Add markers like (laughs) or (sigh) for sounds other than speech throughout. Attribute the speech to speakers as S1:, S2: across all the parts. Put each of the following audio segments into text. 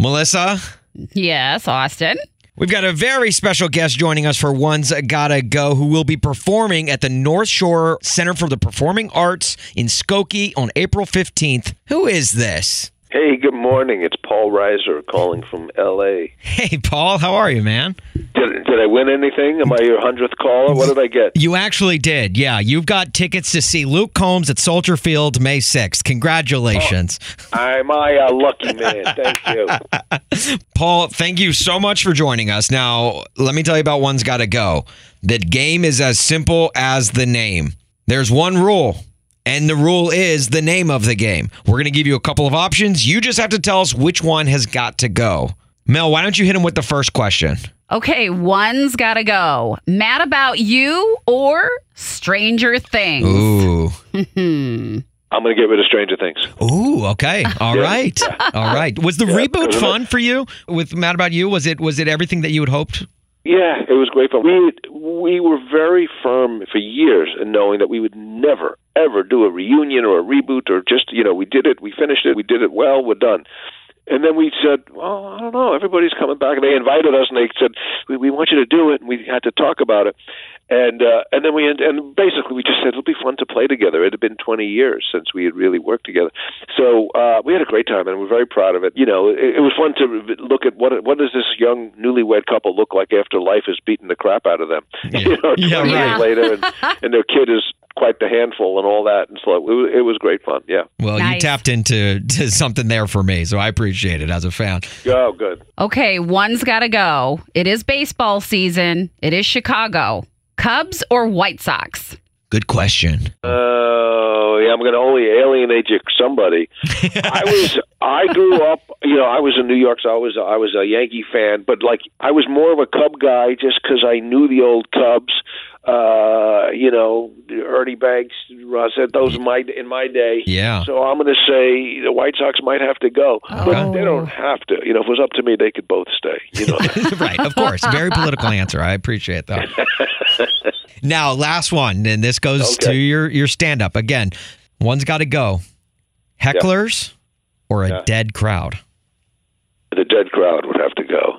S1: Melissa,
S2: Yes, Austin.
S1: we've got a very special guest joining us for One's Gotta Go, who will be performing at the North Shore Center for the Performing Arts in Skokie on April 15th. Who is this?
S3: Hey, good morning. It's Paul Reiser calling from L.A.
S1: Hey, Paul, how are you, man?
S3: Did, did I win anything? Am I your hundredth caller? What did I get?
S1: You actually did. Yeah, you've got tickets to see Luke Combs at Soldier Field May 6th. Congratulations.
S3: Oh, I'm I a lucky man. Thank you. (laughs)
S1: Paul, thank you so much for joining us. Now, let me tell you about One's Gotta Go. The game is as simple as the name. There's one rule, and the rule is the name of the game. We're going to give you a couple of options. You just have to tell us which one has got to go. Mel, why don't you hit him with the first question?
S2: Okay, one's gotta go. Mad about you or Stranger Things?
S1: Ooh. (laughs)
S3: I'm going to get rid of Stranger Things.
S1: Ooh, okay. (laughs) All right. (laughs) All right. Was the reboot fun for you with Mad About You? Was it was it everything that you had hoped?
S3: Yeah, it was great fun. We we were very firm for years in knowing that we would never ever do a reunion or a reboot or just you know we did it, we finished it, we did it well, we're done. And then we said, well, I don't know. Everybody's coming back, and they invited us, and they said, we, we want you to do it, and we had to talk about it. And uh, and then we and basically we just said it'll be fun to play together. It had been 20 years since we had really worked together, so uh, we had a great time, and we're very proud of it. You know, it, it was fun to look at what what does this young newlywed couple look like after life has beaten the crap out of them. (laughs) You know, 20
S1: Yeah,
S3: years
S2: right.
S3: later, and, and their kid is quite the handful and all that, and so it, was- it was great fun. Yeah.
S1: Well, you tapped into to something there for me, so I appreciate it as a fan.
S3: Oh, good.
S2: Okay, one's gotta go. It is baseball season. It is Chicago. Cubs or White Sox?
S1: Good question.
S3: Oh, yeah, I'm going to only alienate you somebody. (laughs) I was I grew up, you know, I was in New York, so I was I was a Yankee fan, but like I was more of a Cub guy just because I knew the old Cubs. Uh, you know, Ernie Banks, Ron Santos in my in my day.
S1: Yeah.
S3: So I'm going to say the White Sox might have to go, but they don't have to. You know, if it was up to me, they could both stay. You know. (laughs)
S1: right, of course. Very (laughs) political answer. I appreciate that. (laughs) now, last one, and this goes to your your stand up again. One's got to go. Hecklers or a
S3: Yeah.
S1: dead crowd.
S3: the dead crowd would have to go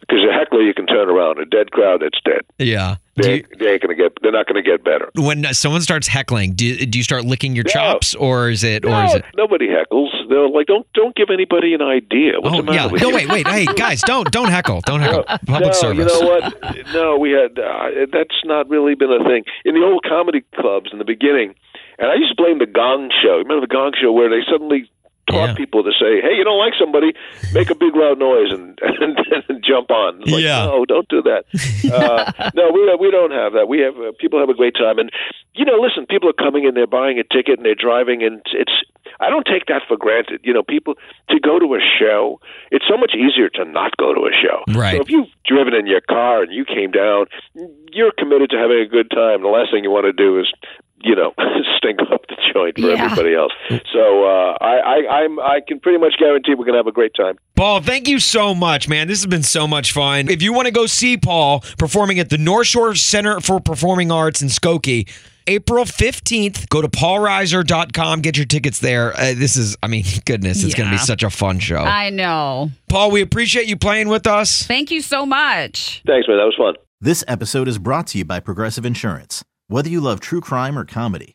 S3: because a heckler you can turn around. A dead crowd, it's dead.
S1: Yeah. Do
S3: They,
S1: you,
S3: they ain't gonna get. They're not gonna get better.
S1: when someone starts heckling, do, do you start licking your
S3: No.
S1: chops, or is it, or
S3: No,
S1: is it?
S3: nobody heckles. They're like, don't don't give anybody an idea. What's
S1: Oh
S3: the matter
S1: yeah. No
S3: you?
S1: wait, wait. Hey guys, don't don't heckle. Don't heckle. Public
S3: no,
S1: service.
S3: You know what? No, we had. Uh, that's not really been a thing in the old comedy clubs in the beginning. And I used to blame the Gong Show. Remember the Gong Show where they suddenly taught
S1: Yeah.
S3: people to say, "Hey, you don't like somebody, make a big loud noise and (laughs) and, and jump on." Like,
S1: Yeah.
S3: No, don't do that. uh, (laughs) no, we we don't have that. We have uh, people have a great time, and you know, listen, people are coming in, they're buying a ticket, and they're driving, and it's. I don't take that for granted. You know, people to go to a show. It's so much easier to not go to a show.
S1: Right.
S3: So if you've driven in your car and you came down, you're committed to having a good time. The last thing you want to do is, you know, (laughs) stink up the joint for
S2: Yeah.
S3: everybody else. So uh, I, I, I'm, I can pretty much guarantee we're gonna have a great time.
S1: Paul, thank you so much, man. This has been so much fun. If you want to go see Paul performing at the North Shore Center for Performing Arts in Skokie, April 15th, go to paulreiser.com, get your tickets there. Uh, this is, I mean, (laughs) goodness, it's going to be such a fun show.
S2: I know.
S1: Paul, we appreciate you playing with us.
S2: Thank you so much.
S3: Thanks, man. That was fun.
S4: This episode is brought to you by Progressive Insurance. Whether you love true crime or comedy,